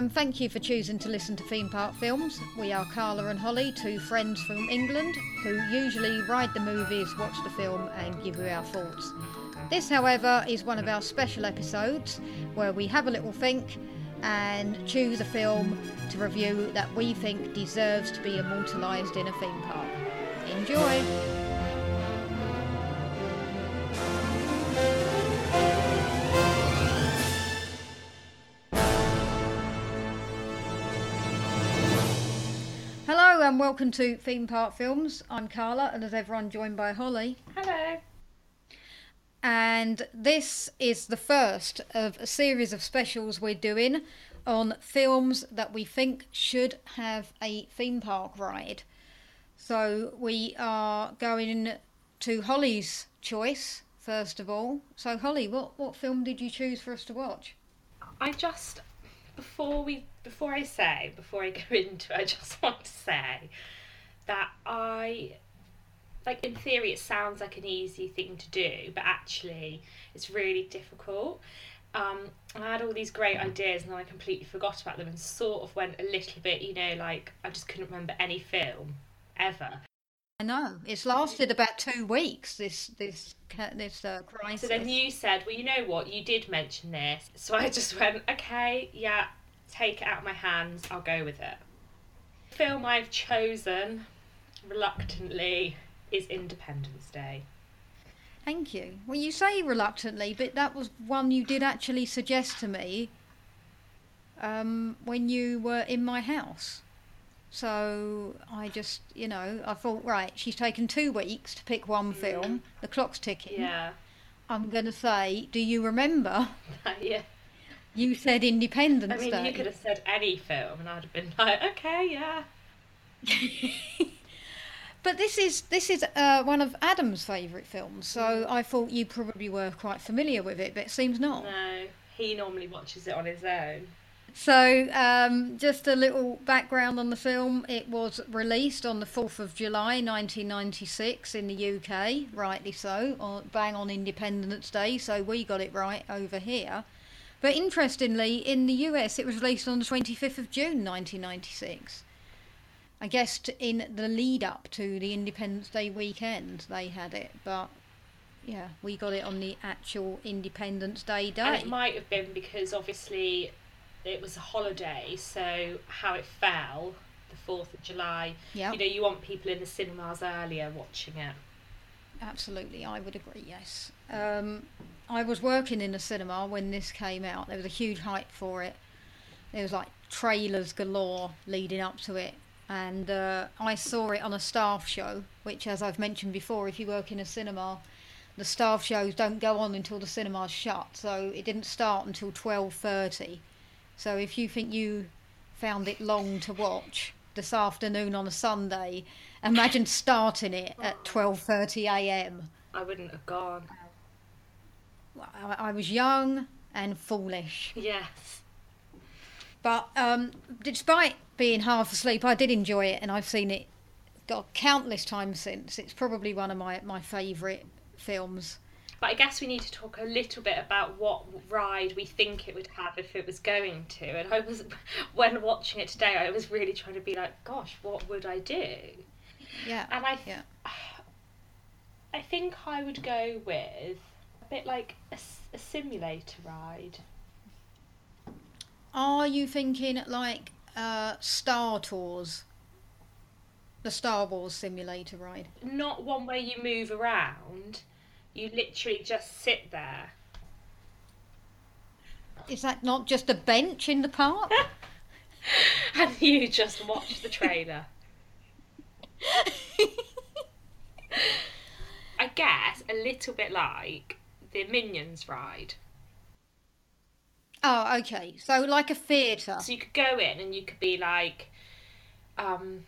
And thank you for choosing to listen to Theme Park Films. We are Carla and Holly, two friends from England who usually ride the movies, watch the film, and give you our thoughts. This, however, is one of our special episodes where we have a little think and choose a film to review that we think deserves to be immortalised in a theme park. Enjoy! And welcome to Theme Park Films. I'm Carla, and as ever, I'm joined by Holly. Hello. And this is the first of a series of specials we're doing on films that we think should have a theme park ride. So we are going to Holly's choice first of all. So Holly, what what film did you choose for us to watch? I just before we before I say before I go into it, I just want to say that I like in theory it sounds like an easy thing to do, but actually it's really difficult. Um, I had all these great ideas and then I completely forgot about them and sort of went a little bit, you know, like I just couldn't remember any film ever. I know it's lasted about two weeks. This this this uh, crisis. So then you said, well, you know what, you did mention this. So I just went, okay, yeah, take it out of my hands, I'll go with it. The film I've chosen, reluctantly, is Independence Day. Thank you. Well, you say reluctantly, but that was one you did actually suggest to me um, when you were in my house. So I just, you know, I thought, right, she's taken two weeks to pick one film. The clock's ticking. Mm. Yeah. I'm going to say, do you remember? yeah. You said Independence I mean, Day. you could have said any film, and I'd have been like, okay, yeah. But this is this is uh, one of Adam's favourite films, so Mm. I thought you probably were quite familiar with it, but it seems not. No, he normally watches it on his own. So, um, just a little background on the film. It was released on the 4th of July 1996 in the UK, rightly so, on, bang on Independence Day, so we got it right over here. But interestingly, in the US, it was released on the 25th of June 1996. I guess in the lead up to the Independence Day weekend, they had it, but yeah, we got it on the actual Independence Day day. And it might have been because obviously it was a holiday, so how it fell, the 4th of July, yeah. you know, you want people in the cinemas earlier watching it. Absolutely, I would agree, yes. Um, I was working in a cinema when this came out. There was a huge hype for it. There was like trailers galore leading up to it. And uh, I saw it on a staff show, which, as I've mentioned before, if you work in a cinema, the staff shows don't go on until the cinema's shut. So it didn't start until 12.30. So if you think you found it long to watch this afternoon on a Sunday, imagine starting it at 12:30 a.m. I wouldn't have gone. I, I was young and foolish, Yes. but um, despite being half asleep, I did enjoy it, and I've seen it got countless times since. It's probably one of my my favourite films. But I guess we need to talk a little bit about what ride we think it would have if it was going to. And I was, when watching it today, I was really trying to be like, gosh, what would I do? Yeah, And I, yeah. I think I would go with a bit like a simulator ride. Are you thinking like uh, Star Tours, the Star Wars simulator ride? Not one where you move around. You literally just sit there. Is that not just a bench in the park? and you just watch the trailer. I guess a little bit like the Minions ride. oh, okay. So like a theatre. So you could go in and you could be like, um,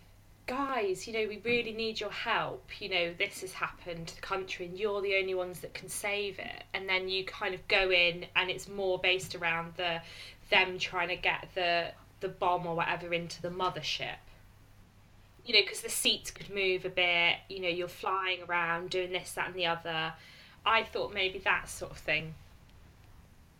guys, you know, we really need your help. You know, this has happened to the country and you're the only ones that can save it. And then you kind of go in and it's more based around the them trying to get the the bomb or whatever into the mothership. You know, because the seats could move a bit. You know, you're flying around doing this, that, and the other. I thought maybe that sort of thing.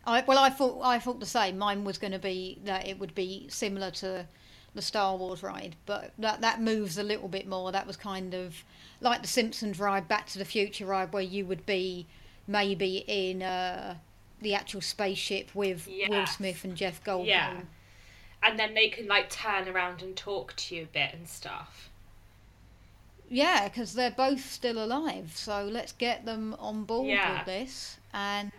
I well, I thought I thought the same. Mine was going to be that it would be similar to the Star Wars ride, but that that moves a little bit more. That was kind of like the Simpsons ride, Back to the Future ride, where you would be maybe in uh, the actual spaceship with Will Smith and Jeff Goldblum. Yeah. And then they can like turn around and talk to you a bit and stuff. Yeah, because they're both still alive. So let's get them on board Yeah. with this. And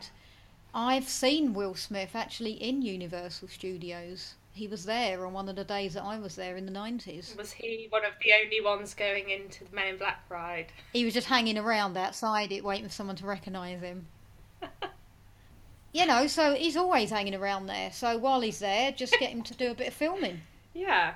I've seen Will Smith actually in Universal Studios. He was there on one of the days that I was there in the 90s. Was he one of the only ones going into the Men in Black ride? He was just hanging around outside it, waiting for someone to recognise him. you know, so he's always hanging around there. So while he's there, just get him to do a bit of filming. Yeah.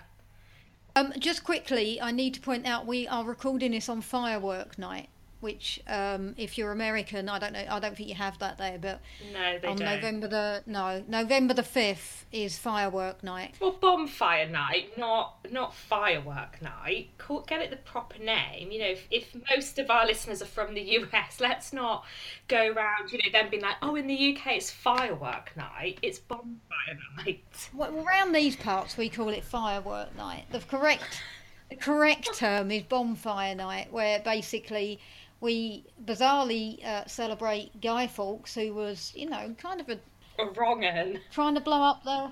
Um, just quickly, I need to point out we are recording this on firework night, which, um, if you're American, I don't know, I don't think you have that there, but No, they on don't. November the no November the fifth is firework night. Well, bonfire night, not not firework night. Get it the proper name. You know, if, if most of our listeners are from the US, let's not go around, you know, then being like, oh, in the UK it's firework night. It's bonfire night. Well, around these parts, we call it firework night. The correct the correct term is bonfire night, where basically we bizarrely uh, celebrate Guy Fawkes, who was, you know, kind of a A wrong un. trying to blow up the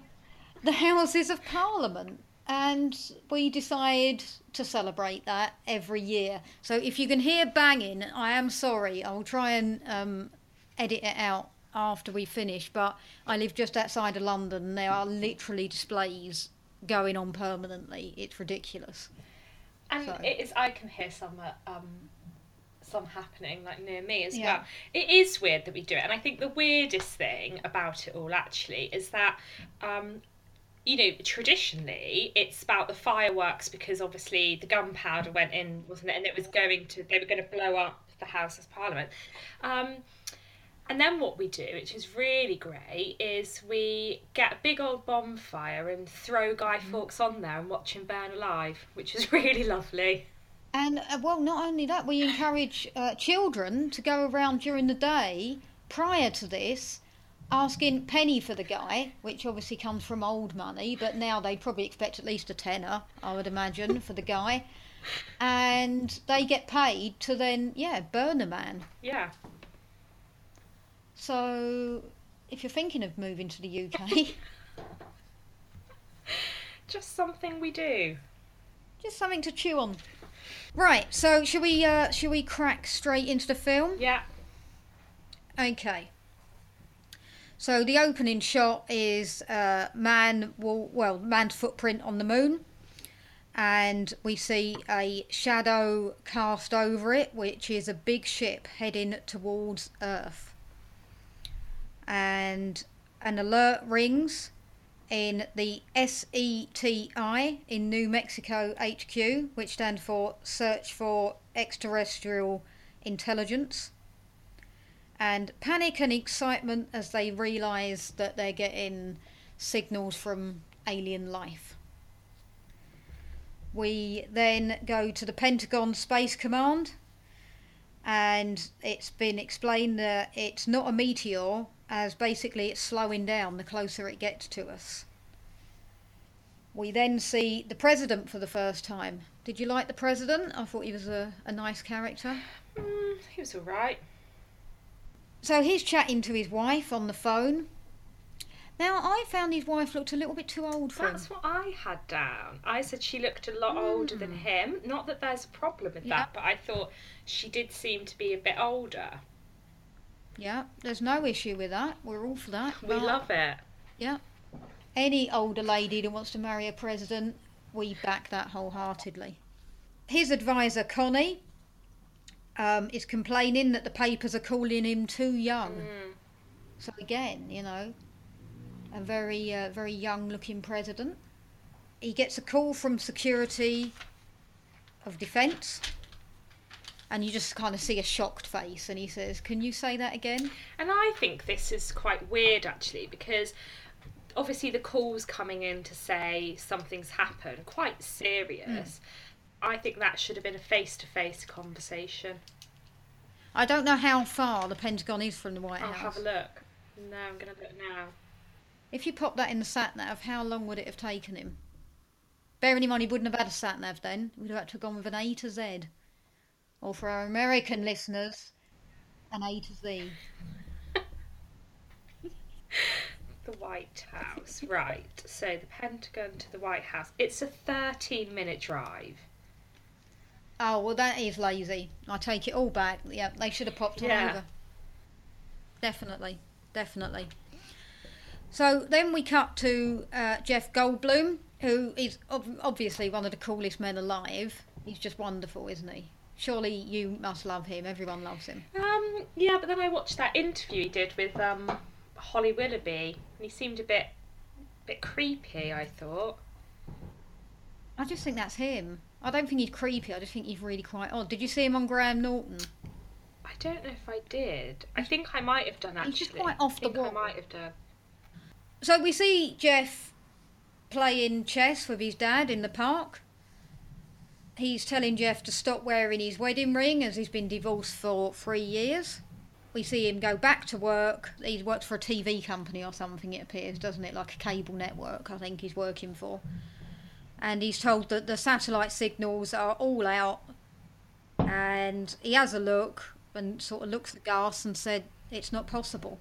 the Houses of Parliament. And we decide to celebrate that every year. So if you can hear banging, I am sorry. I'll try and um, edit it out after we finish. But I live just outside of London. And there are literally displays going on permanently. It's ridiculous. And So- it is. I can hear some uh, um, some happening like near me as Yeah. well. It is weird that we do it, and I think the weirdest thing about it all actually is that. Um, you know, traditionally it's about the fireworks because obviously the gunpowder went in, wasn't it? And it was going to, they were going to blow up the House of Parliament. Um, and then what we do, which is really great, is we get a big old bonfire and throw Guy Fawkes on there and watch him burn alive, which is really lovely. And uh, well, not only that, we encourage uh, children to go around during the day prior to this, asking penny for the guy, which obviously comes from old money, but now they probably expect at least a tenner, I would imagine, for the guy. And they get paid to then, yeah, burn a man. Yeah. So if you're thinking of moving to the UK, Just something we do. just something to chew on. Right, so should we uh, shall we crack straight into the film? Yeah. Okay. So the opening shot is uh, man, well, well, man's footprint on the moon, and we see a shadow cast over it, which is a big ship heading towards Earth. And an alert rings in the SETI in New Mexico HQ, which stands for Search for Extraterrestrial Intelligence and panic and excitement as they realise that they're getting signals from alien life. We then go to the Pentagon Space Command, and it's been explained that it's not a meteor, as basically it's slowing down the closer it gets to us. We then see the president for the first time. Did you like the president? I thought he was a, a nice character. Mm, he was alright. So he's chatting to his wife on the phone. Now I found his wife looked a little bit too old for him. That's what I had down. I said she looked a lot older than him. Not that there's a problem with Yeah. that, but I thought she did seem to be a bit older. Yeah, there's no issue with that. We're all for that. We love it. Yeah. Any older lady that wants to marry a president, we back that wholeheartedly. His advisor Connie um, is complaining that the papers are calling him too young. Mm. So again, you know, a very uh, very young looking president. He gets a call from security of defence. And you just kind of see a shocked face, and he says, "Can you say that again?" And I think this is quite weird actually because obviously the calls coming in to say something's happened, quite serious. Hmm. I think that should have been a face to face conversation. I don't know how far the Pentagon is from the White I'll House. have a look. No, I'm gonna look now. If you pop that in the sat nav, how long would it have taken him? Bearing in mind he wouldn't have had a sat nav then. We'd have had to have gone with an A to Z. Or for our American listeners, an A to Z. The White House. Right. So the Pentagon to the White House. It's a 13 minute drive. Oh well, that is lazy. I take it all back. Yeah, they should have popped all Yeah. over. Definitely, definitely. So then we cut to uh, Jeff Goldblum, who is ob- obviously one of the coolest men alive. He's just wonderful, isn't he? Surely you must love him. Everyone loves him. Um, yeah, but then I watched that interview he did with um, Holly Willoughby, and he seemed a bit, bit creepy. I thought. I just think that's him. I don't think he's creepy. I just think he's really quite odd. Did you see him on Graham Norton? I don't know if I did. I think I might have done actually. He's just quite off I the think I might have done. So we see Jeff playing chess with his dad in the park. He's telling Jeff to stop wearing his wedding ring as he's been divorced for three years. We see him go back to work. He works for a TV company or something, it appears, doesn't it? Like a cable network, I think he's working for. And he's told that the satellite signals are all out. And he has a look and sort of looks aghast and said, It's not possible.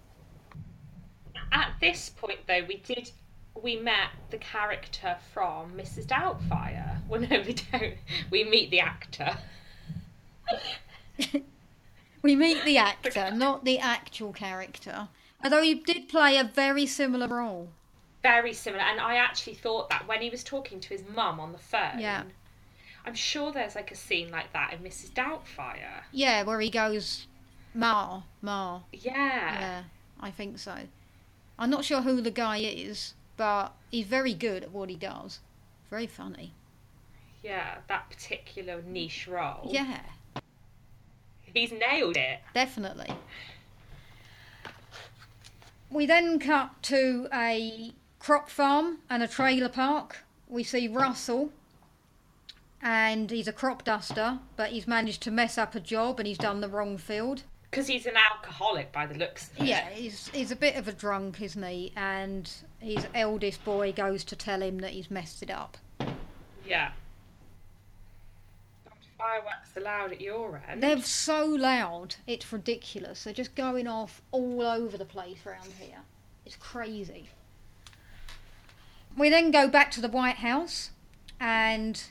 At this point, though, we did. We met the character from Mrs. Doubtfire. Well, no, we don't. We meet the actor. We meet the actor, not the actual character. Although he did play a very similar role. Very similar, and I actually thought that when he was talking to his mum on the phone. Yeah. I'm sure there's like a scene like that in Mrs. Doubtfire. Yeah, where he goes, Ma, Ma. Yeah. Yeah, I think so. I'm not sure who the guy is, but he's very good at what he does. Very funny. Yeah, that particular niche role. Yeah, He's nailed it. definitely. We then cut to a crop farm and a trailer park. We see Russell, and he's a crop duster, but he's managed to mess up a job and he's done the wrong field. Because he's an alcoholic by the looks of it. Yeah, he's he's a bit of a drunk, isn't he? And his eldest boy goes to tell him that he's messed it up. Yeah. Fireworks allowed at your end. They're so loud, it's ridiculous. They're just going off all over the place around here. It's crazy. We then go back to the White House, and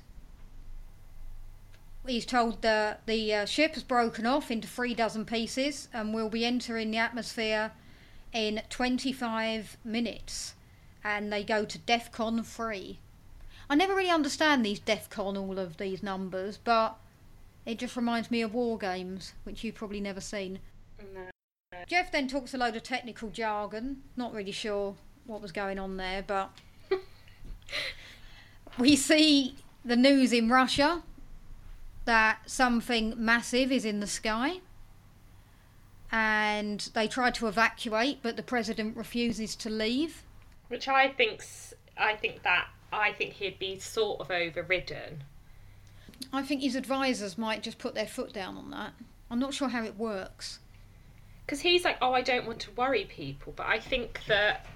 he's told that the uh, ship has broken off into three dozen pieces and will be entering the atmosphere in 25 minutes. And they go to DEFCON 3. I never really understand these DEFCON, all of these numbers, but it just reminds me of War Games, which you've probably never seen. No. Jeff then talks a load of technical jargon. Not really sure what was going on there, but we see the news in Russia that something massive is in the sky. And they try to evacuate, but the president refuses to leave. Which I think's I think that I think he'd be sort of overridden. I think his advisors might just put their foot down on that. I'm not sure how it works. Because he's like, oh, I don't want to worry people, but I think that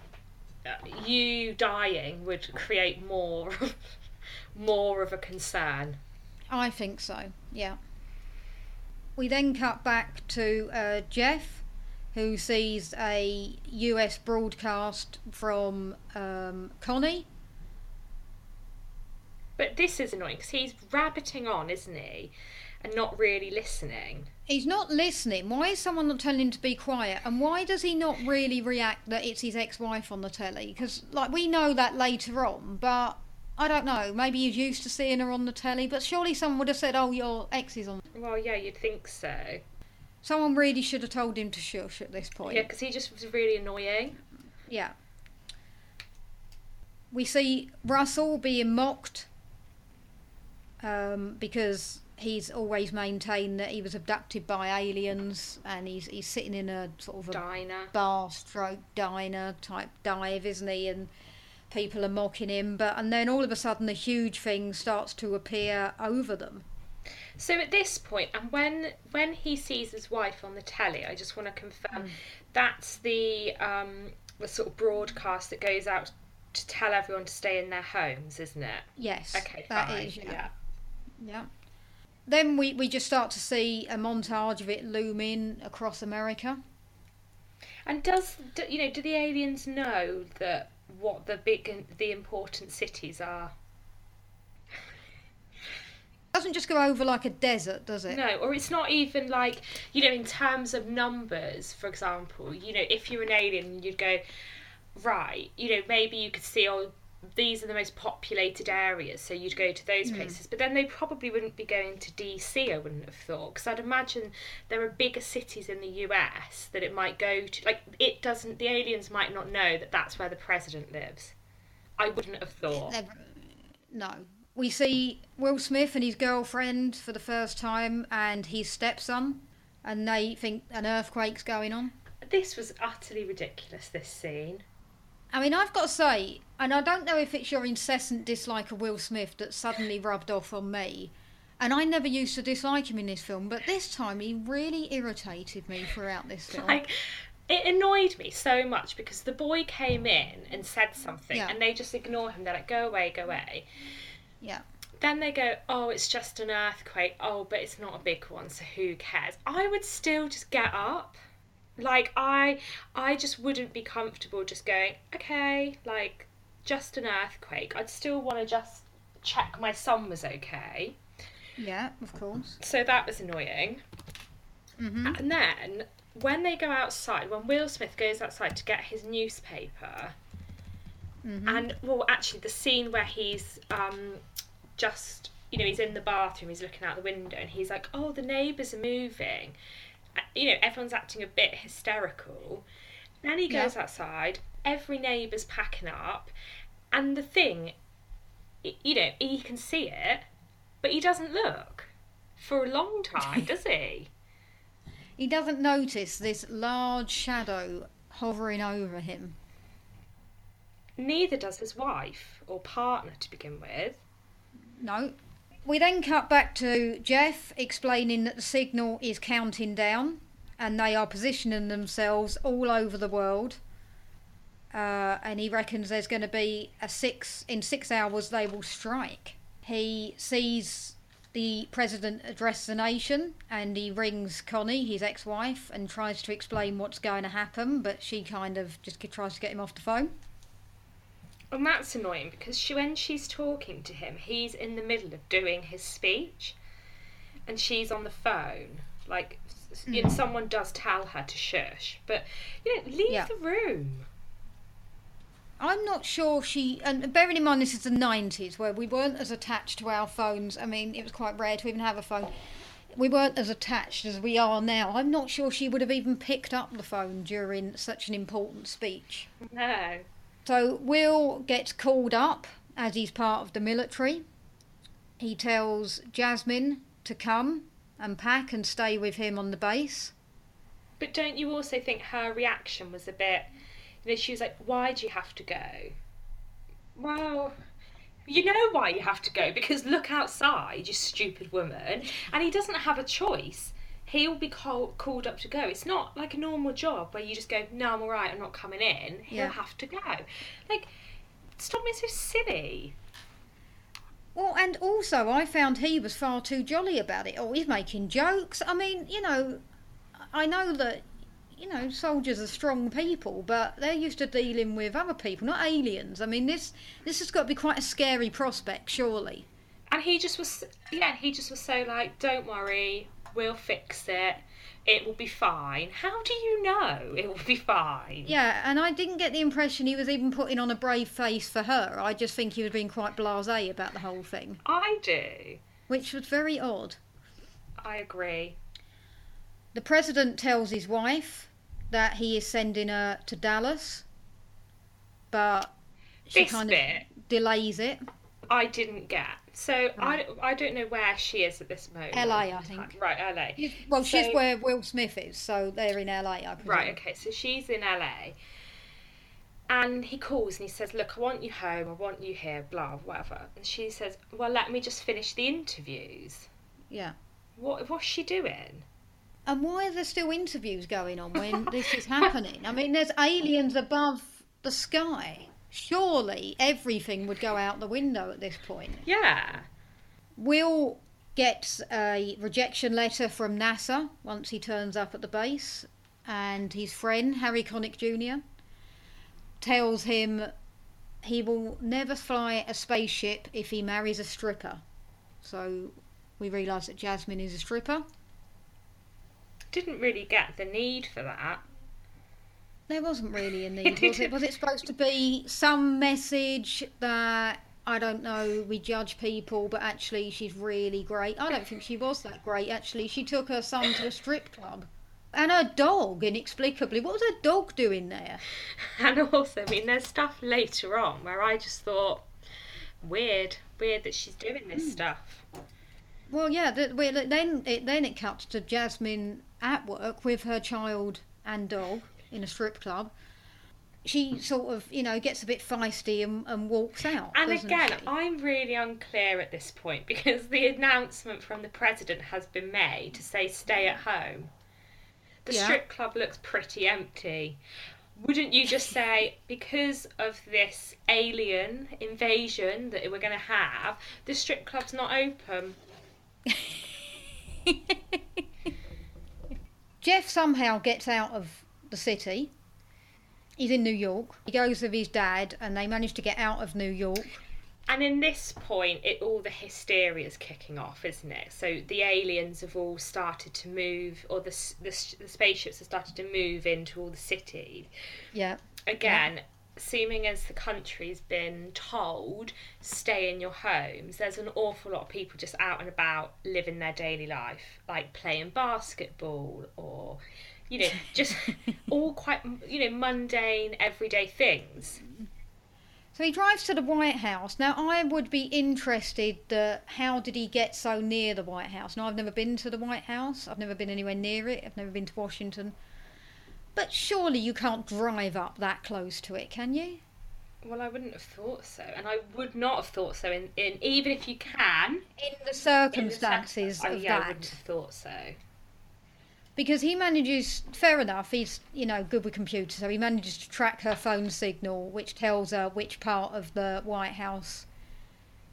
uh, you dying would create more, more of a concern. I think so, yeah. We then cut back to uh, Jeff, who sees a US broadcast from um, Connie. But this is annoying because he's rabbiting on, isn't he, and not really listening. He's not listening. Why is someone not telling him to be quiet? And why does he not really react that it's his ex-wife on the telly? Because like we know that later on, but I don't know. Maybe he's used to seeing her on the telly. But surely someone would have said, "Oh, your ex is on." Well, yeah, you'd think so. Someone really should have told him to shush at this point. Yeah, because he just was really annoying. Yeah. We see Russell being mocked um, because he's always maintained that he was abducted by aliens and he's he's sitting in a sort of a Diner. bar stroke diner type dive, isn't he? And people are mocking him, but and then all of a sudden a huge thing starts to appear over them. So at this point, and when when he sees his wife on the telly, I just want to confirm Mm. that's the um, the sort of broadcast that goes out to tell everyone to stay in their homes, isn't it? Yes, Okay, that fine. is, yeah. yeah. Yeah. Then we, we just start to see a montage of it looming across America. And does do, you know? Do the aliens know that what the big the important cities are? doesn't just go over like a desert, does it? No, or it's not even like you know in terms of numbers. For example, you know if you're an alien, you'd go right. You know maybe you could see oh these are the most populated areas, so you'd go to those hmm. places. But then they probably wouldn't be going to DC. I wouldn't have thought because I'd imagine there are bigger cities in the US that it might go to. Like it doesn't. The aliens might not know that that's where the president lives. I wouldn't have thought. No. We see Will Smith and his girlfriend for the first time and his stepson, and they think an earthquake's going on. This was utterly ridiculous. This scene. I mean, I've got to say, and I don't know if it's your incessant dislike of Will Smith that suddenly rubbed off on me. And I never used to dislike him in this film, but this time he really irritated me throughout this film. like it annoyed me so much because the boy came in and said something Yeah. and they just ignore him they're like go away go away yeah. then they go oh it's just an earthquake oh but it's not a big one so who cares i would still just get up like i i just wouldn't be comfortable just going okay like just an earthquake. I'd still want to just check my son was okay. Yeah, of course. so that was annoying. Hmm And then when they go outside, when Will Smith goes outside to get his newspaper, hmm and well, actually, the scene where he's um, just, you know, he's in the bathroom, he's looking out the window, and he's like, "Oh, the neighbours are moving." You know, everyone's acting a bit hysterical. Then he Yeah. goes outside. Every neighbour's packing up, and the thing, you know, he can see it, but he doesn't look for a long time, does he? He doesn't notice this large shadow hovering over him. Neither does his wife or partner to begin with. No. We then cut back to Jeff explaining that the signal is counting down and they are positioning themselves all over the world. Uh, and he reckons there's going to be a six, in six hours, they will strike. He sees the president address the nation and he rings Connie, his ex wife, and tries to explain what's going to happen, but she kind of just tries to get him off the phone. And that's annoying because she, when she's talking to him, he's in the middle of doing his speech and she's on the phone. Like, s- you know, hmm. someone does tell her to shush, but, you know, leave Yeah. the room. I'm not sure she. And bearing in mind this is the 90s where we weren't as attached to our phones. I mean, it was quite rare to even have a phone. We weren't as attached as we are now. I'm not sure she would have even picked up the phone during such an important speech. No. So Will gets called up as he's part of the military. He tells Jasmine to come and pack and stay with him on the base. But don't you also think her reaction was a bit, you know, she was like, why do you have to go? Well, you know why you have to go because look outside, you stupid woman. And he doesn't have a choice. He'll be call- called up to go. It's not like a normal job where you just go, no, I'm all right, I'm not coming in. He'll Yeah. have to go. Like, stop being so silly. Well, and also I found he was far too jolly about it. Oh, he's making jokes. I mean, you know, I know that, you know, soldiers are strong people, but they're used to dealing with other people, not aliens. I mean, this this has got to be quite a scary prospect, surely. And he just was, yeah, he just was so like, don't worry, we'll fix it. It will be fine. How do you know it will be fine? Yeah, and I didn't get the impression he was even putting on a brave face for her. I just think he was being quite blasé about the whole thing, I do. which was very odd. I agree. The president tells his wife that he is sending her to Dallas, but she This kind bit of delays it. I didn't get. So I, I don't know where she is at this moment. LA, I think. Right, LA. Well, she's where Will Smith is, so they're in LA, I presume. Right, okay, so she's in LA. And he calls and he says, Look, I want you home, I want you here, blah, whatever. And she says, Well, let me just finish the interviews. Yeah. What what's she doing? And why are there still interviews going on when this is happening? I mean, there's aliens above the sky. Surely everything would go out the window at this point. Yeah. Will gets a rejection letter from NASA once he turns up at the base, and his friend, Harry Connick Jr., tells him he will never fly a spaceship if he marries a stripper. So we realise that Jasmine is a stripper. Didn't really get the need for that. There wasn't really a need, was it? Was it supposed to be some message that I don't know, we judge people, but actually she's really great. I don't think she was that great, actually. She took her son to a strip club. And her dog, inexplicably. What was her dog doing there? And also, I mean, there's stuff later on where I just thought, weird, weird that she's doing this Hmm. stuff. Well, yeah, the, well, then it then it cuts to Jasmine at work with her child and dog in a strip club. She sort of, you know, gets a bit feisty and, and walks out. And again, she? I'm really unclear at this point because the announcement from the president has been made to say stay at home. The Yeah. strip club looks pretty empty. Wouldn't you just say, because of this alien invasion that we're going to have, the strip club's not open? Jeff somehow gets out of the city. He's in New York. He goes with his dad, and they manage to get out of New York. And in this point, it all the hysteria is kicking off, isn't it? So the aliens have all started to move, or the the, the spaceships have started to move into all the city. Yeah. Again, assuming as the country's been told, stay in your homes. There's an awful lot of people just out and about living their daily life, like playing basketball or, you know, just all quite you know mundane everyday things. So he drives to the White House. Now, I would be interested that how did he get so near the White House? Now, I've never been to the White House. I've never been anywhere near it. I've never been to Washington. But surely you can't drive up that close to it, can you? Well, I wouldn't have thought so, and I would not have thought so. In, in even if you can, In the in the circumstances circum- oh, of yeah, I wouldn't have thought so. Because he manages, fair enough, he's, you know, good with computers, so he manages to track her phone signal, which tells her which part of the White House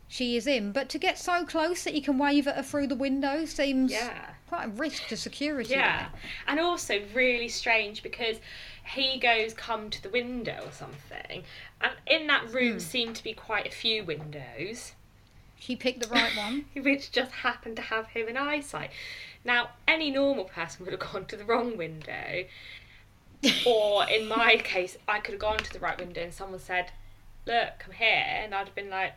she is in. But to get so close that he can wave at her through the window seems Yeah. quite a risk to security. Yeah, and also really strange because he goes come to the window or something, and in that room Hmm. seemed to be quite a few windows, he picked the right one. which just happened to have him in eyesight. Now, any normal person would have gone to the wrong window, or in my case, I could have gone to the right window and someone said, "Look, come here," and I'd have been like,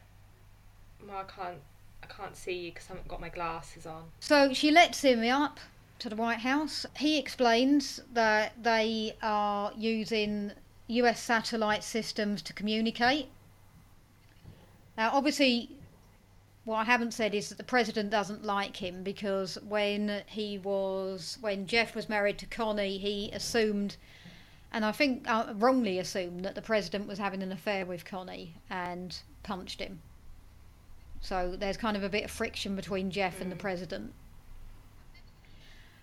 "Well, I can't, I can't see you because I haven't got my glasses on." So she lets him up to the White House. He explains that they are using US satellite systems to communicate. Now, obviously, what I haven't said is that the president doesn't like him because when he was, when Jeff was married to Connie, he assumed, and I think uh, wrongly assumed, that the president was having an affair with Connie and punched him. So there's kind of a bit of friction between Jeff and the Mm. president.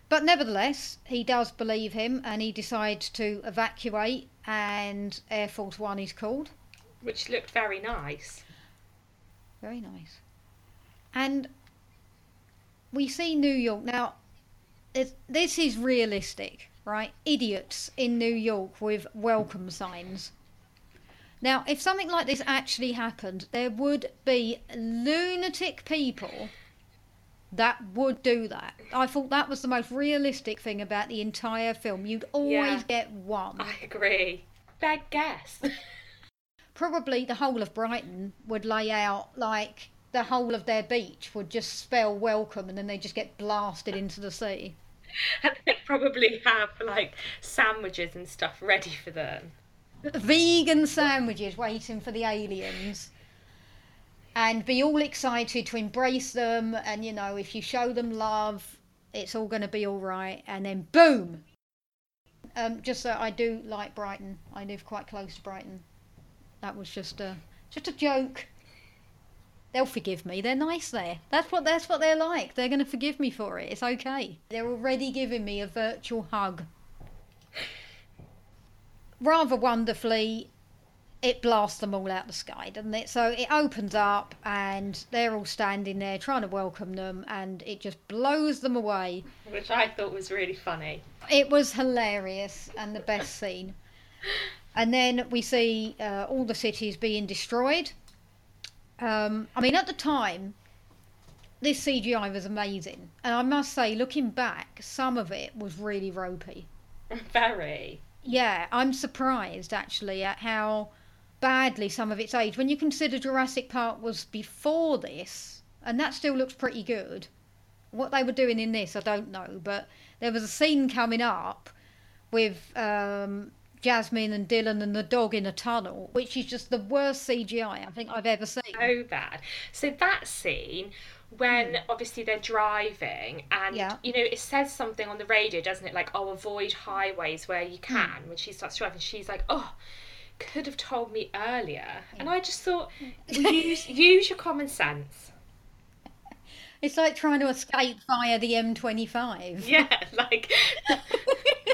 But nevertheless, he does believe him and he decides to evacuate, and Air Force One is called. Which looked very nice. Very nice. And we see New York. Now, this is realistic, right? Idiots in New York with welcome signs. Now, if something like this actually happened, there would be lunatic people that would do that. I thought that was the most realistic thing about the entire film. You'd always Yeah. get one. I agree. Bad guess. probably the whole of Brighton would lay out like the whole of their beach would just spell welcome and then they just get blasted into the sea. and they probably have like sandwiches and stuff ready for them. Vegan sandwiches waiting for the aliens. And be all excited to embrace them and you know, if you show them love, it's all gonna be alright and then boom. Um, just so I do like Brighton. I live quite close to Brighton. That was just a just a joke. They'll forgive me. They're nice there. That's what that's what they're like. They're going to forgive me for it. It's okay. They're already giving me a virtual hug. Rather wonderfully, it blasts them all out the sky, doesn't it? So it opens up and they're all standing there trying to welcome them and it just blows them away. Which I thought was really funny. It was hilarious and the best scene. And then we see uh, all the cities being destroyed. Um, I mean, at the time, this CGI was amazing. And I must say, looking back, some of it was really ropey. Very. Yeah, I'm surprised actually at how badly some of its age. When you consider Jurassic Park was before this, and that still looks pretty good. What they were doing in this, I don't know, but there was a scene coming up with um, Jasmine and Dylan and the dog in a tunnel, which is just the worst CGI I think I've ever seen. So bad. So that scene when mm. obviously they're driving and yeah. you know it says something on the radio doesn't it like oh avoid highways where you can mm. when she starts driving she's like oh could have told me earlier. Yeah. And I just thought, use, use your common sense. It's like trying to escape via the M25. Yeah, like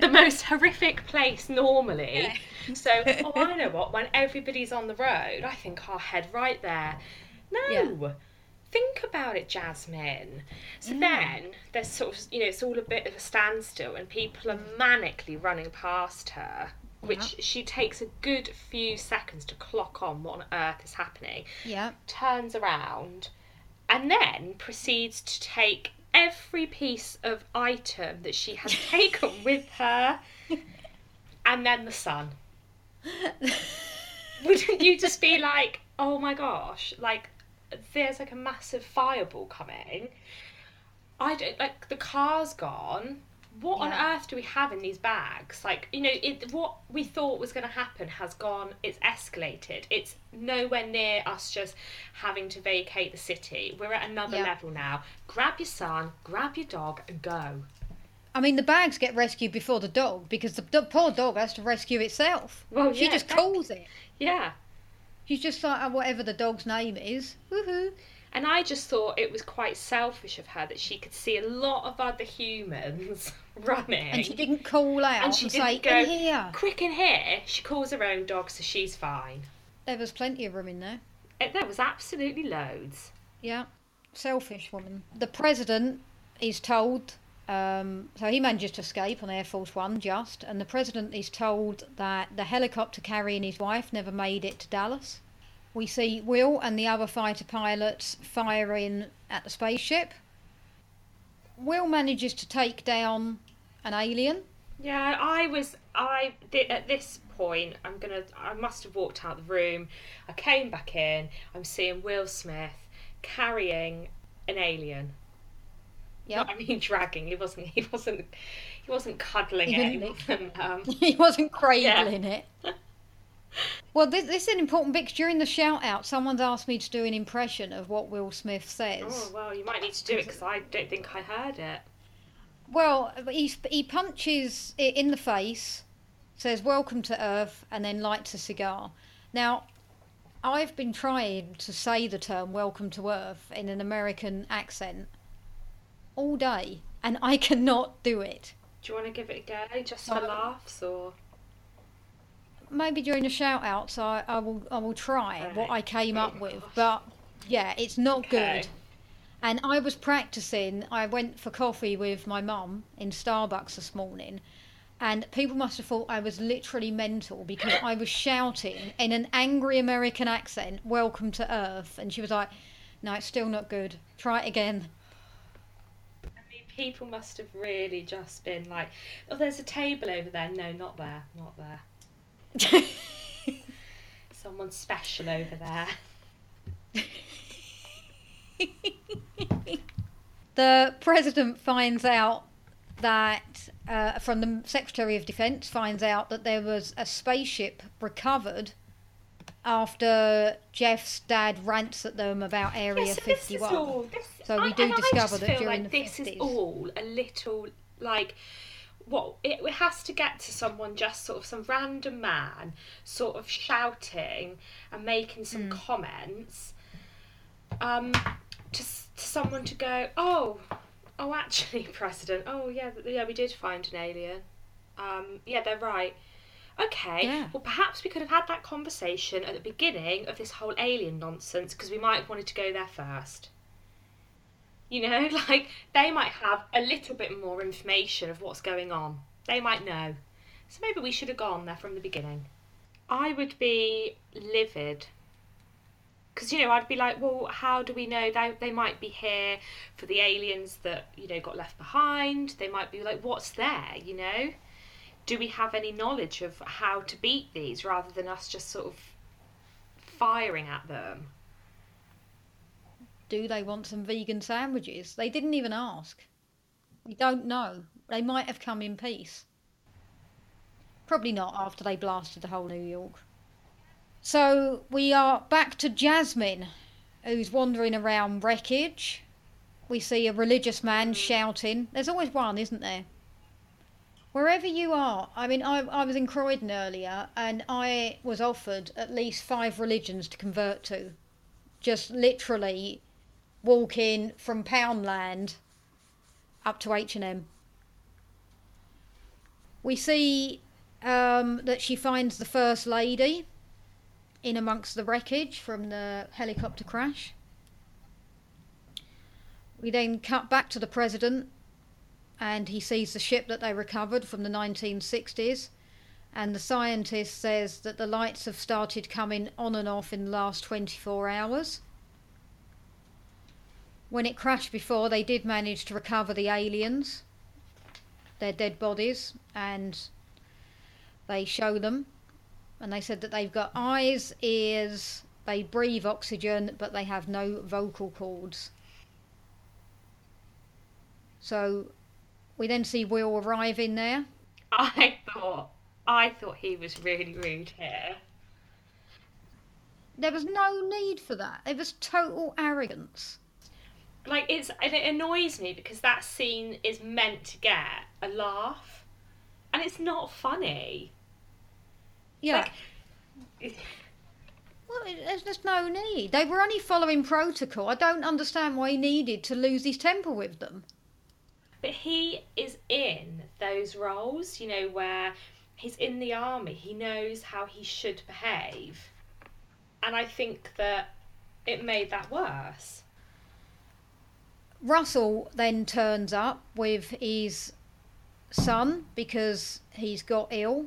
the most horrific place normally. Yeah. So, oh, I know what, when everybody's on the road, I think I'll head right there. No. Yeah. Think about it, Jasmine. So then there's sort of, you know, it's all a bit of a standstill and people are manically running past her which she takes a good few seconds to clock on what on earth is happening. Yeah. Turns around and then proceeds to take every piece of item that she has taken with her and then the sun. Wouldn't you just be like, oh my gosh, like there's like a massive fireball coming? I don't like the car's gone what yeah. on earth do we have in these bags? Like, you know, it, what we thought was going to happen has gone, it's escalated. It's nowhere near us just having to vacate the city. We're at another yeah. level now. Grab your son, grab your dog, and go. I mean, the bags get rescued before the dog because the, the poor dog has to rescue itself. Well, she yeah, just calls it. Yeah. She's just like, oh, whatever the dog's name is. Woohoo. And I just thought it was quite selfish of her that she could see a lot of other humans running. And she didn't call out and, she and say, go, in here. Quick in here. She calls her own dog, so she's fine. There was plenty of room in there. It, there was absolutely loads. Yeah. Selfish woman. The president is told um, so he manages to escape on Air Force One just, and the president is told that the helicopter carrying his wife never made it to Dallas. We see Will and the other fighter pilots firing at the spaceship. Will manages to take down an alien. Yeah, I was. I at this point, I'm gonna. I must have walked out the room. I came back in. I'm seeing Will Smith carrying an alien. Yeah, I mean dragging. He wasn't. He wasn't. He wasn't cuddling he it. He wasn't, um, he wasn't cradling yeah. it. Well, this, this, is an important bit. During the shout out, someone's asked me to do an impression of what Will Smith says. Oh, well, you might need to do it because I don't think I heard it. Well, he, he punches it in the face, says, Welcome to Earth, and then lights a cigar. Now, I've been trying to say the term Welcome to Earth in an American accent all day, and I cannot do it. Do you want to give it a go, just for laughs, or...? Maybe during the shout outs I, I will I will try what I came up with. But yeah, it's not okay. good. And I was practicing. I went for coffee with my mum in Starbucks this morning, and people must have thought I was literally mental because I was shouting in an angry American accent, "Welcome to Earth," and she was like, "No, it's still not good. Try it again." I people must have really just been like, "Oh, there's a table over there." No, not there, not there. Someone special over there. the president finds out that uh, from the Secretary of Defense finds out that there was a spaceship recovered after Jeff's dad rants at them about Area yeah, so 51. All, this, so we do discover that during like the this 50s. is all a little like what it, it has to get to someone just sort of some random man sort of shouting and making some mm. comments um, to, to someone to go, oh, oh, actually, President, oh yeah, yeah, we did find an alien. Um, yeah, they're right. Okay, Yeah. well, perhaps we could have had that conversation at the beginning of this whole alien nonsense because we might have wanted to go there first. You know, like they might have a little bit more information of what's going on. They might know. So maybe we should have gone there from the beginning. I would be livid. Because, you know, I'd be like, well, how do we know they, they might be here for the aliens that, you know, got left behind? They might be like, what's there, you know? Do we have any knowledge of how to beat these rather than us just sort of firing at them? Do they want some vegan sandwiches? They didn't even ask. We don't know. They might have come in peace. Probably not after they blasted the whole New York. So we are back to Jasmine, who's wandering around wreckage. We see a religious man mm. shouting. There's always one, isn't there? Wherever you are, I mean, I, I was in Croydon earlier and I was offered at least five religions to convert to. Just literally walking from Poundland up to H&M. We see um, that she finds the First Lady in amongst the wreckage from the helicopter crash. We then cut back to the President and he sees the ship that they recovered from the 1960s. And the scientist says that the lights have started coming on and off in the last 24 hours. When it crashed before, they did manage to recover the aliens, their dead bodies, and they show them. And they said that they've got eyes, ears, they breathe oxygen, but they have no vocal cords. So we then see Will arrive in there. I thought, I thought he was really rude here. There was no need for that. It was total arrogance. Like it's and it annoys me because that scene is meant to get a laugh and it's not funny Yeah. like Well, there's just no need. They were only following protocol. I don't understand why he needed to lose his temper with them. but he is in those roles you know where he's in the army he knows how he should behave and i think that it made that worse Russell then turns up with his son because he's got ill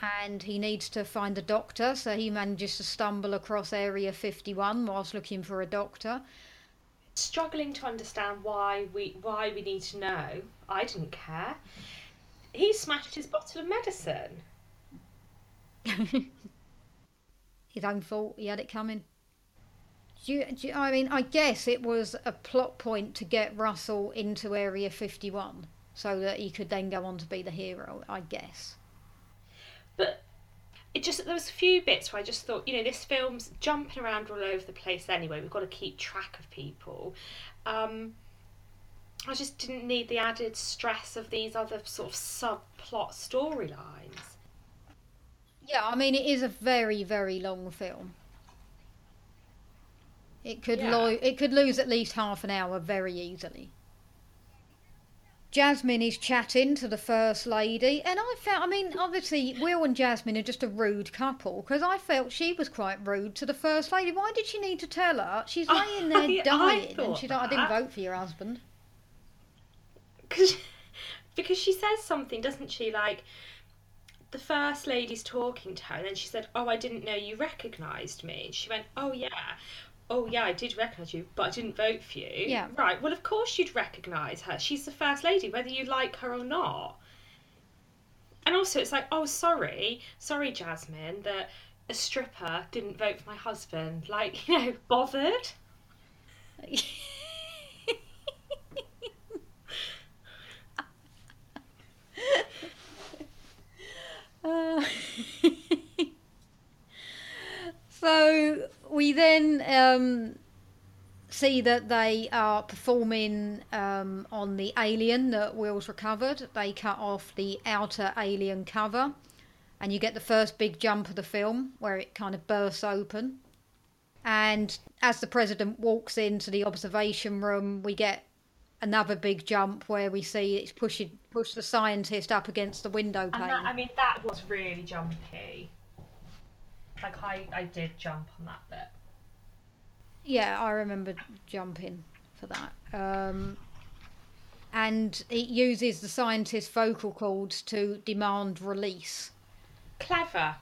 and he needs to find a doctor, so he manages to stumble across Area 51 whilst looking for a doctor. struggling to understand why we why we need to know. I didn't care. He smashed his bottle of medicine. His own fault, he had it coming. Do you, do you- I mean, I guess it was a plot point to get Russell into Area 51 so that he could then go on to be the hero, I guess. But it just there was a few bits where I just thought, you know, this film's jumping around all over the place anyway. We've got to keep track of people. Um, I just didn't need the added stress of these other sort of subplot storylines. Yeah, I mean, it is a very, very long film. It could Yeah. lo- it could lose at least half an hour very easily. Jasmine is chatting to the first lady, and I felt, I mean, obviously, Will and Jasmine are just a rude couple because I felt she was quite rude to the first lady. Why did she need to tell her? She's laying there I- I dying, and thought she's like, I didn't vote for your husband. Cause, because she says something, doesn't she? Like, the first lady's talking to her, and then she said, Oh, I didn't know you recognised me. And she went, Oh, yeah. Oh, yeah, I did recognise you, but I didn't vote for you. Yeah. Right, well, of course you'd recognise her. She's the first lady, whether you like her or not. And also, it's like, Oh, sorry, sorry, Jasmine, that a stripper didn't vote for my husband. Like, you know, bothered? Uh, so we then um, see that they are performing um, on the alien that Will's recovered. They cut off the outer alien cover, and you get the first big jump of the film where it kind of bursts open. And as the president walks into the observation room, we get another big jump where we see it's pushing push the scientist up against the window pane. And that, I mean, that was really jumpy. Like I, I did jump on that bit. Yeah, I remember jumping for that. Um, and it uses the scientist's vocal cords to demand release. Clever.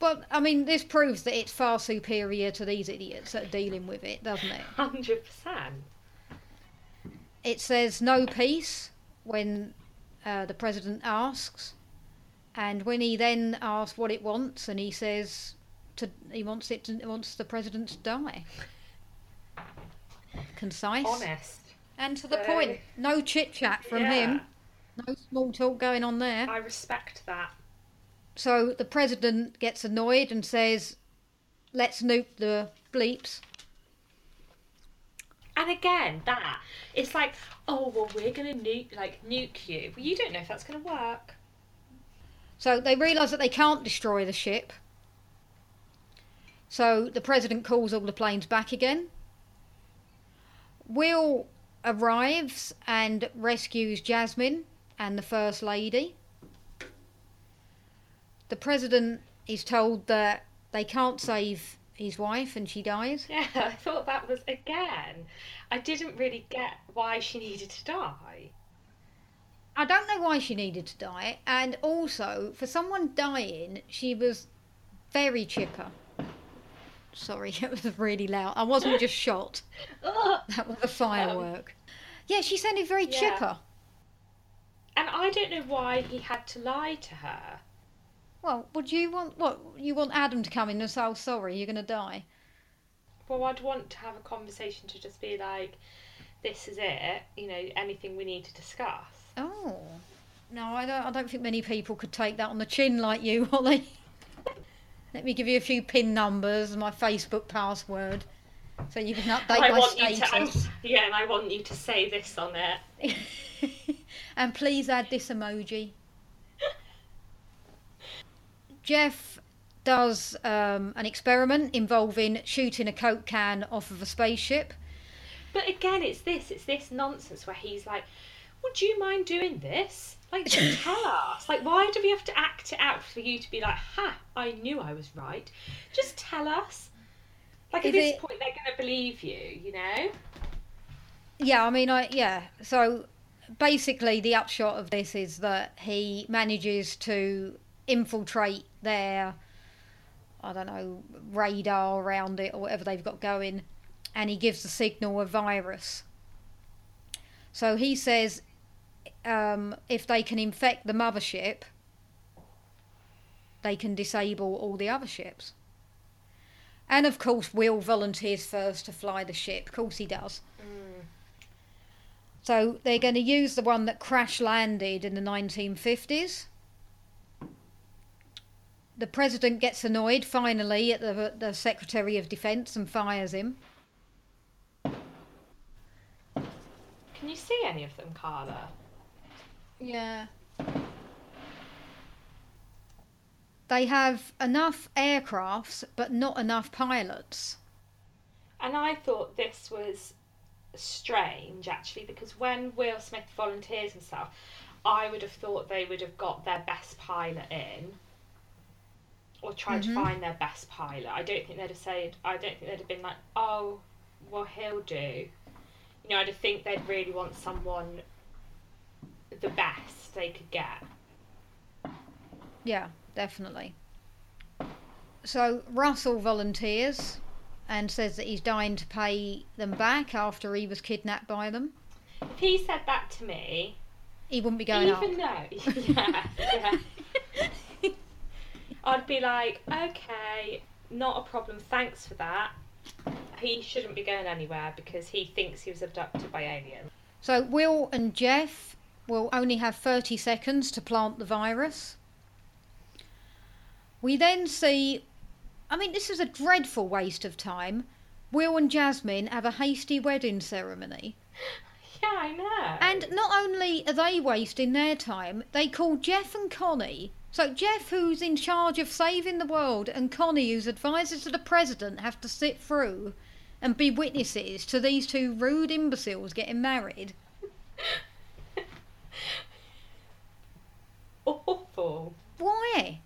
Well, I mean, this proves that it's far superior to these idiots that are dealing with it, doesn't it? Hundred percent. It says no peace when uh, the president asks, and when he then asks what it wants, and he says to he wants it to, wants the president to die. Concise Honest. and to the point. No chit chat from him. No small talk going on there. I respect that. So the president gets annoyed and says, "Let's nuke the bleeps." And again, that it's like, oh well, we're gonna nuke like nuke you. Well, you don't know if that's gonna work. So they realise that they can't destroy the ship. So the president calls all the planes back again. Will arrives and rescues Jasmine and the First Lady. The president is told that they can't save his wife and she dies. Yeah, I thought that was again. I didn't really get why she needed to die. I don't know why she needed to die, and also for someone dying, she was very chipper. Sorry, it was really loud. I wasn't just shot. That was a firework. yeah, she sounded very Yeah. chipper. And I don't know why he had to lie to her. Well, would you want what? You want Adam to come in and say, "Oh, sorry, you're going to die." Well, I'd want to have a conversation to just be like, this is it, you know, anything we need to discuss. Oh, no, I don't. I don't think many people could take that on the chin like you, Holly. Let me give you a few pin numbers and my Facebook password, so you can update I my want you to, status. yeah, and I want you to say this on it. and please add this emoji. Jeff does um, an experiment involving shooting a Coke can off of a spaceship. But again, it's this, it's this nonsense where he's like, would you mind doing this? Like, tell us. Like, why do we have to act it out for you to be like, ha, I knew I was right? Just tell us. Like, at Is this it- point, they're going to believe you, you know? Yeah, I mean, I yeah. So basically, the upshot of this is that he manages to infiltrate their, I don't know, radar around it or whatever they've got going, and he gives the signal a virus. So he says, um, if they can infect the mothership, they can disable all the other ships. And of course, Will volunteers first to fly the ship. Of course, he does. So they're going to use the one that crash landed in the 1950s. The president gets annoyed finally at the, the Secretary of Defense and fires him. Can you see any of them, Carla? Yeah. They have enough aircrafts, but not enough pilots. And I thought this was strange actually because when Will Smith volunteers himself, I would have thought they would have got their best pilot in or tried Mhm. to find their best pilot. I don't think they'd have said, I don't think they'd have been like, oh, well, he'll do. You know, I'd think they'd really want someone the best they could get. Yeah, definitely. So Russell volunteers and says that he's dying to pay them back after he was kidnapped by them. If he said that to me, He wouldn't be going even up. though, yeah, yeah. I'd be like, okay, not a problem. Thanks for that. He shouldn't be going anywhere because he thinks he was abducted by aliens. So Will and Jeff will only have 30 seconds to plant the virus. We then see, I mean, this is a dreadful waste of time. Will and Jasmine have a hasty wedding ceremony. Yeah, I know. And not only are they wasting their time, they call Jeff and Connie. So Jeff, who's in charge of saving the world, and Connie, who's advisor to the president, have to sit through and be witnesses to these two rude imbeciles getting married. Awful. Why?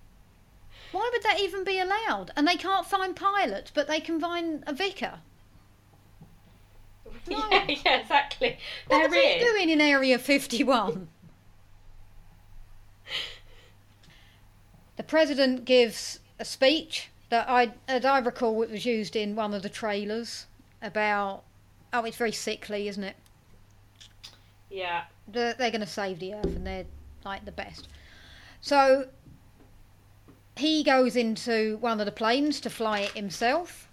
Why would that even be allowed? And they can't find pilots, but they can find a vicar. No. Yeah, yeah, exactly. What There he is. doing in Area 51? the president gives a speech that I, as I recall, it was used in one of the trailers about. Oh, it's very sickly, isn't it? Yeah. They're, they're going to save the earth and they're like the best. So he goes into one of the planes to fly it himself.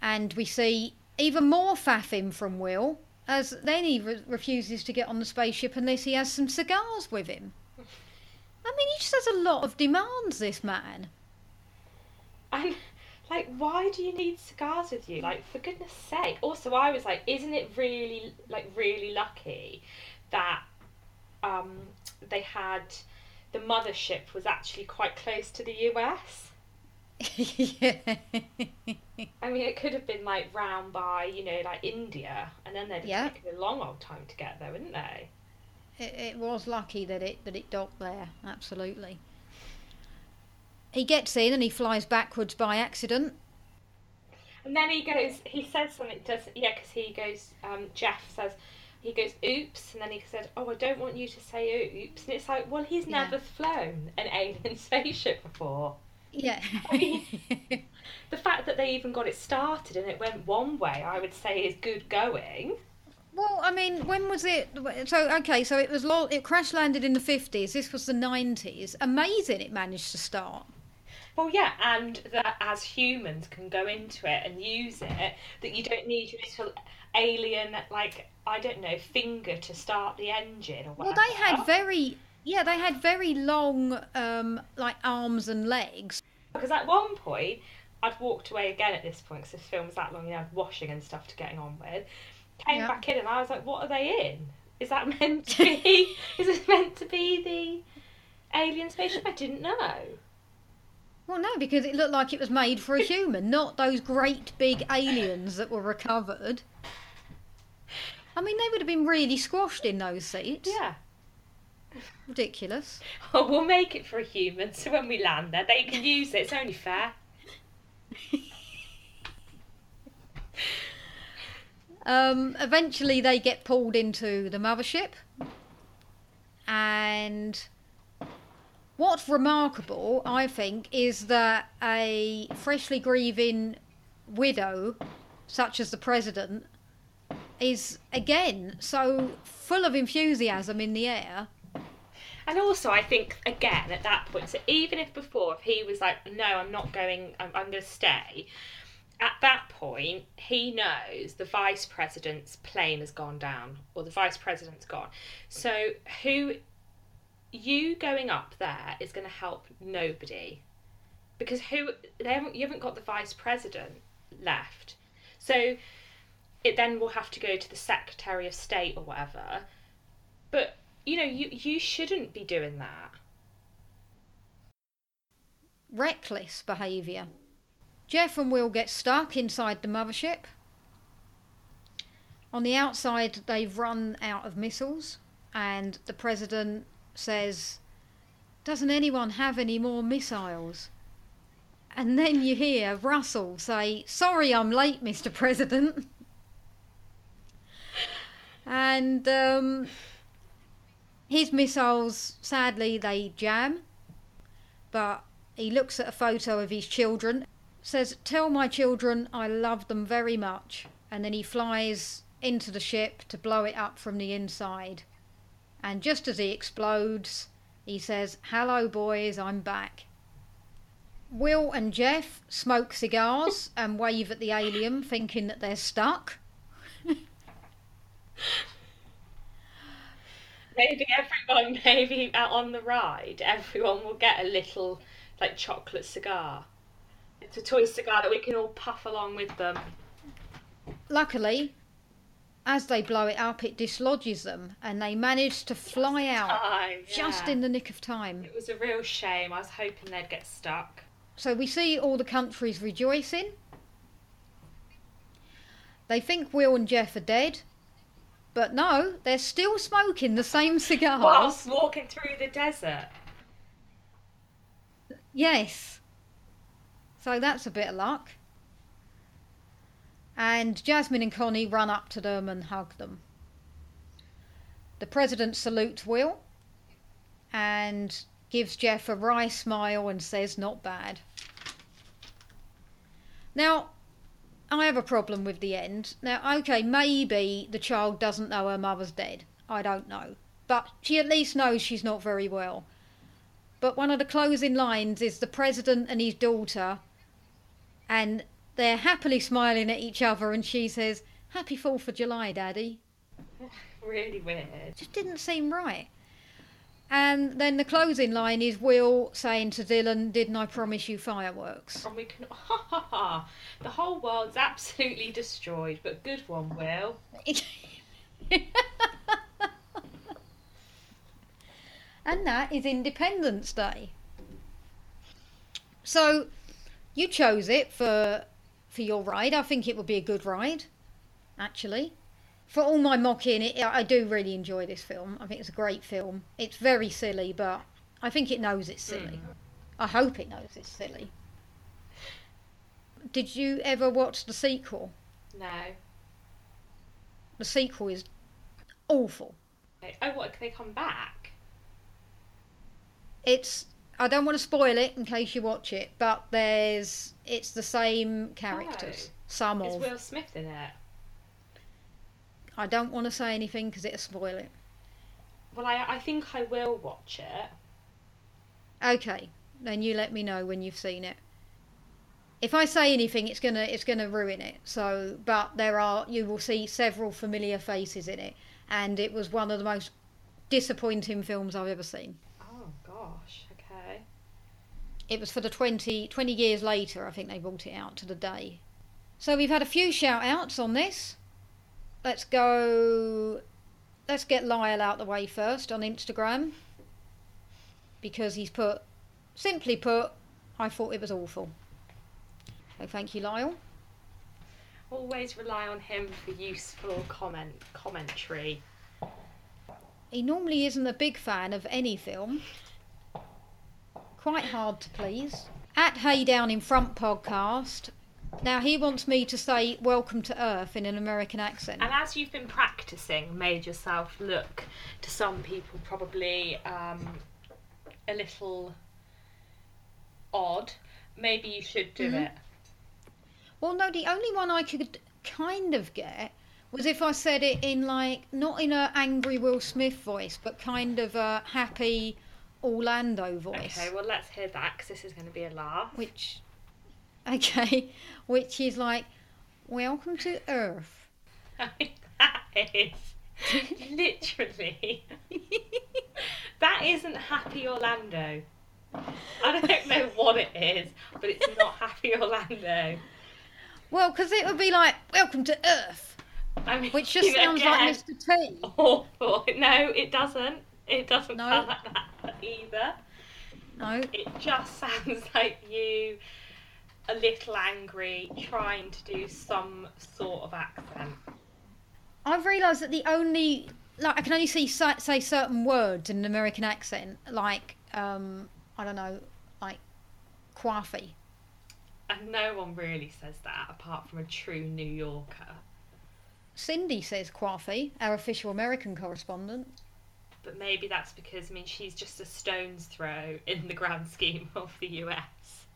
And we see even more faffing from Will, as then he re- refuses to get on the spaceship unless he has some cigars with him. I mean, he just has a lot of demands, this man. And like, why do you need cigars with you? Like, for goodness sake. Also, I was like, isn't it really like really lucky that um they had the mothership was actually quite close to the US. yeah. I mean, it could have been like round by you know like India, and then they'd have Yeah. taken a long old time to get there, wouldn't they? It, it was lucky that it that it docked there. Absolutely. He gets in and he flies backwards by accident. And then he goes, he says something, does yeah, because he goes, um, Jeff says, he goes, oops, and then he said, oh, I don't want you to say oops. And it's like, well, he's Yeah. never flown an alien spaceship before. Yeah. The fact that they even got it started and it went one way, I would say is good going. well, I mean, when was it? So okay, so it was lo- it crash landed in the fifties. This was the nineties. Amazing, it managed to start. Well, yeah, and that as humans can go into it and use it, that you don't need your little alien, like, I don't know, finger to start the engine or Well, they had very yeah, they had very long um like arms and legs. Because at one point, I'd walked away again at this point because this film was that long, you know, washing and stuff to getting on with. Came Yeah. back in and I was like, what are they in? Is that meant to be? is this meant to be the alien spaceship? I didn't know. Well, no, because it looked like it was made for a human, not those great big aliens that were recovered. I mean, they would have been really squashed in those seats. Yeah. Ridiculous. Oh, we'll make it for a human, so when we land there, they can use it. It's only fair. Um, eventually, they get pulled into the mothership. And what's remarkable, I think, is that a freshly grieving widow, such as the president, is again so full of enthusiasm in the air. And also, I think again at that point, so even if before, if he was like, "No, I'm not going. I'm, I'm going to stay," at that point, he knows the vice president's plane has gone down, or the vice president's gone. So who, you going up there is going to help nobody, because who they haven't, you haven't got the vice president left, so it then will have to go to the secretary of state or whatever. But you know, you you shouldn't be doing that. Reckless behaviour. Jeff and Will get stuck inside the mothership. On the outside, they've run out of missiles, and the president says, Doesn't anyone have any more missiles? And then you hear Russell say, Sorry, I'm late, Mr. President. And um, his missiles, sadly, they jam. But he looks at a photo of his children, says, Tell my children I love them very much. And then he flies into the ship to blow it up from the inside. And just as he explodes, he says, Hello, boys, I'm back. Will and Jeff smoke cigars and wave at the alien, thinking that they're stuck. Maybe everyone, maybe out on the ride, everyone will get a little like chocolate cigar. It's a toy cigar that we can all puff along with them. Luckily, as they blow it up, it dislodges them, and they manage to fly out Time, just yeah. in the nick of time. It was a real shame. I was hoping they'd get stuck. So we see all the countries rejoicing. They think Will and Jeff are dead, but no, they're still smoking the same cigars. Whilst walking through the desert. Yes. So that's a bit of luck. And Jasmine and Connie run up to them and hug them. The president salutes Will and gives Jeff a wry smile and says, Not bad. Now, I have a problem with the end. Now, okay, maybe the child doesn't know her mother's dead. I don't know. But she at least knows she's not very well. But one of the closing lines is the president and his daughter, and they're happily smiling at each other, and she says, Happy 4th of July, Daddy. Really weird. Just didn't seem right. And then the closing line is Will saying to Dylan, Didn't I promise you fireworks? And we can. Ha ha ha! The whole world's absolutely destroyed, but good one, Will. and that is Independence Day. So you chose it for for your ride. I think it would be a good ride, actually. For all my mocking, it, I do really enjoy this film. I think it's a great film. It's very silly, but I think it knows it's silly. Mm. I hope it knows it's silly. Did you ever watch the sequel? No. The sequel is awful. Oh, what? Can they come back? It's I don't want to spoil it in case you watch it, but there's it's the same characters. Oh. Some Is of. Will Smith in it? I don't want to say anything because it'll spoil it. Well, I I think I will watch it. Okay, then you let me know when you've seen it. If I say anything, it's gonna it's gonna ruin it. So, but there are you will see several familiar faces in it, and it was one of the most disappointing films I've ever seen. Oh gosh. It was for the 20, 20 years later, I think they brought it out to the day. So we've had a few shout outs on this. Let's go. Let's get Lyle out the way first on Instagram. Because he's put, simply put, I thought it was awful. So thank you, Lyle. Always rely on him for useful comment commentary. He normally isn't a big fan of any film. Quite hard to please. At Hey Down in Front podcast. Now he wants me to say "Welcome to Earth" in an American accent. And as you've been practicing, made yourself look to some people probably um, a little odd. Maybe you should do Mhm. it. Well, no, the only one I could kind of get was if I said it in like not in a angry Will Smith voice, but kind of a happy Orlando voice. Okay, well let's hear that because this is going to be a laugh. which, okay, which is like, "Welcome to Earth." I mean, that is literally that isn't Happy Orlando. I don't know what it is, but it's not Happy Orlando. Well, because it would be like, "Welcome to Earth," I mean, which just sounds again, like Mr. T. awful. No, it doesn't. It doesn't No. sound like that either. No, It just sounds like you a little angry, trying to do some sort of accent. I've realised that the only like I can only see say, say certain words in an American accent, like um, I don't know, like coffee. And no one really says that apart from a true New Yorker. Cindy says coffee, our official American correspondent. But maybe that's because I mean she's just a stone's throw in the grand scheme of the US.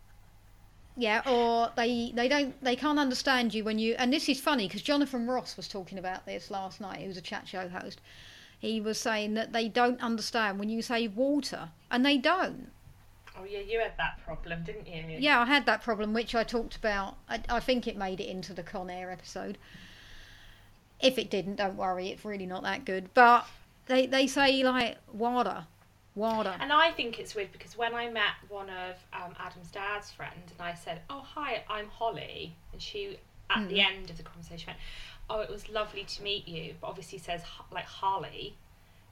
Yeah, or they they don't they can't understand you when you and this is funny because Jonathan Ross was talking about this last night. He was a chat show host. He was saying that they don't understand when you say water, and they don't. Oh yeah, you had that problem, didn't you? Yeah, I had that problem, which I talked about. I, I think it made it into the Con Air episode. If it didn't, don't worry, it's really not that good. But they they say like water, water. And I think it's weird because when I met one of um, Adam's dad's friend and I said, "Oh hi, I'm Holly," and she at the end of the conversation went, "Oh, it was lovely to meet you," but obviously says like Harley,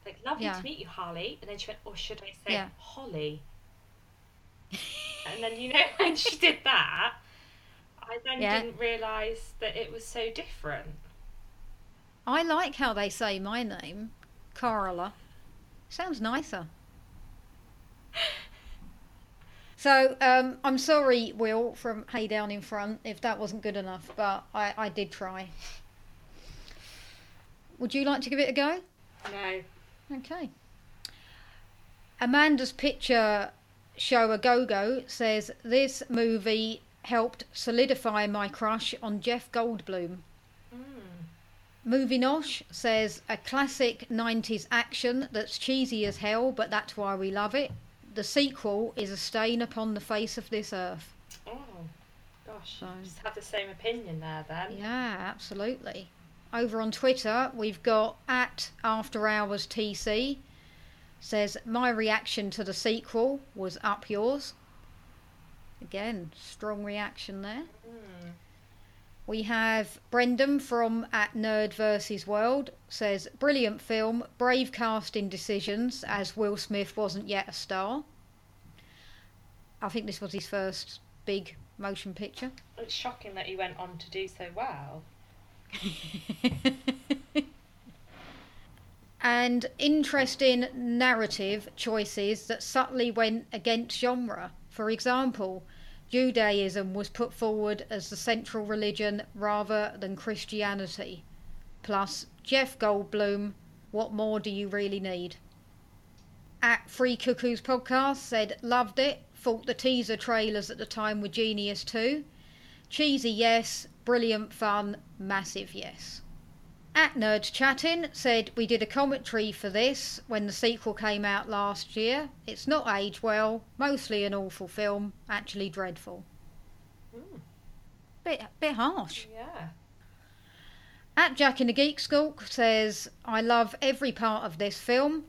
like "Lovely Yeah. to meet you, Harley," and then she went, "Or should I say Yeah. Holly?" and then you know when she did that, I then Yeah. didn't realise that it was so different. I like how they say my name, Carla. Sounds nicer. So um, I'm sorry, Will, from Hey Down in Front, if that wasn't good enough, but I, I did try. Would you like to give it a go? No. Okay. Amanda's picture show a go go says this movie helped solidify my crush on Jeff Goldblum. Mm. Movie Nosh says a classic 90s action that's cheesy as hell, but that's why we love it. The sequel is a stain upon the face of this earth. Oh, gosh. So- Just have the same opinion there then. Yeah, absolutely. Over on Twitter, we've got at After Hours TC says my reaction to the sequel was up yours. Again, strong reaction there. Mm. We have Brendan from at Nerd versus World says brilliant film, brave casting decisions as Will Smith wasn't yet a star. I think this was his first big motion picture. It's shocking that he went on to do so well. and interesting narrative choices that subtly went against genre. For example, Judaism was put forward as the central religion rather than Christianity. Plus, Jeff Goldblum, what more do you really need? At Free Cuckoos Podcast said, loved it, thought the teaser trailers at the time were genius too. Cheesy, yes. Brilliant fun, massive, yes. At Nerds Chatting said we did a commentary for this when the sequel came out last year. It's not aged well, mostly an awful film, actually dreadful. Mm. Bit bit harsh. Yeah. At Jack in the Geek Skulk says I love every part of this film.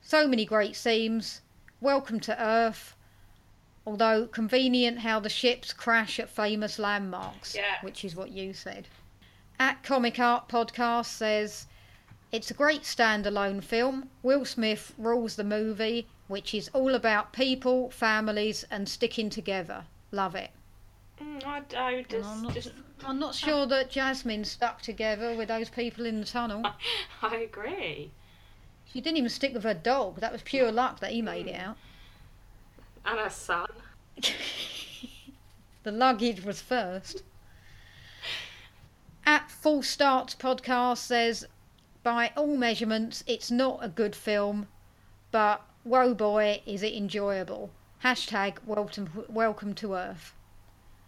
So many great scenes. Welcome to Earth. Although convenient how the ships crash at famous landmarks, Yeah. which is what you said. At Comic Art Podcast says it's a great standalone film. Will Smith rules the movie, which is all about people, families, and sticking together. Love it. Mm, I, I just, I'm, not, just, I'm not sure that Jasmine stuck together with those people in the tunnel. I agree. She didn't even stick with her dog. That was pure luck that he made it out. And her son. the luggage was first. At Full Starts podcast says, by all measurements, it's not a good film, but whoa boy, is it enjoyable. Hashtag welcome, welcome to Earth.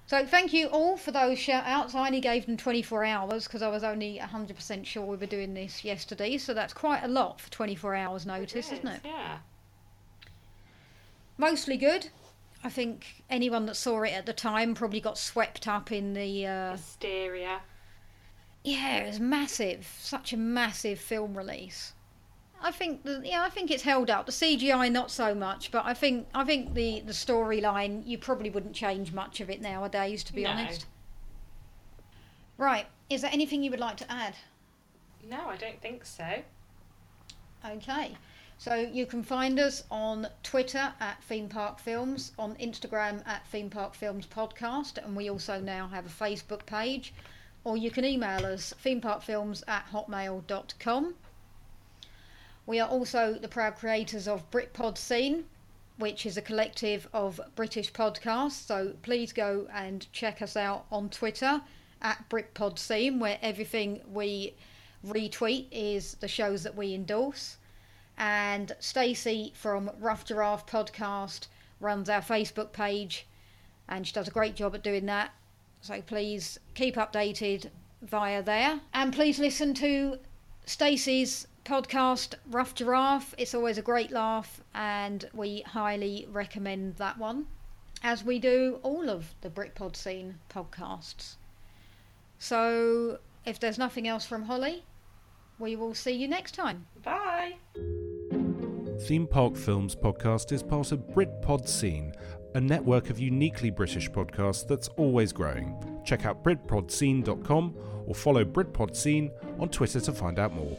So thank you all for those shout outs. I only gave them 24 hours because I was only 100% sure we were doing this yesterday. So that's quite a lot for 24 hours notice, It isn't it? Yeah. mostly good. I think anyone that saw it at the time probably got swept up in the. Uh, Hysteria. Yeah, it was massive, such a massive film release. I think the, yeah, I think it's held up. The CGI not so much, but I think I think the the storyline you probably wouldn't change much of it nowadays, to be No. honest. Right, is there anything you would like to add? No, I don't think so. Okay. So you can find us on Twitter at Theme Park Films, on Instagram at Theme Park Films Podcast, and we also now have a Facebook page. Or you can email us themeparkfilms at hotmail.com. We are also the proud creators of Britpod Scene, which is a collective of British podcasts. So please go and check us out on Twitter at Britpod Scene, where everything we retweet is the shows that we endorse and Stacey from Rough Giraffe podcast runs our Facebook page and she does a great job at doing that. So please keep updated via there. And please listen to Stacey's podcast Rough Giraffe. It's always a great laugh and we highly recommend that one. As we do all of the Britpod scene podcasts. So if there's nothing else from Holly, we will see you next time. Bye. Theme Park Films podcast is part of Britpod Scene, a network of uniquely British podcasts that's always growing. check out BritPodScene.com or follow BritPodScene on Twitter to find out more.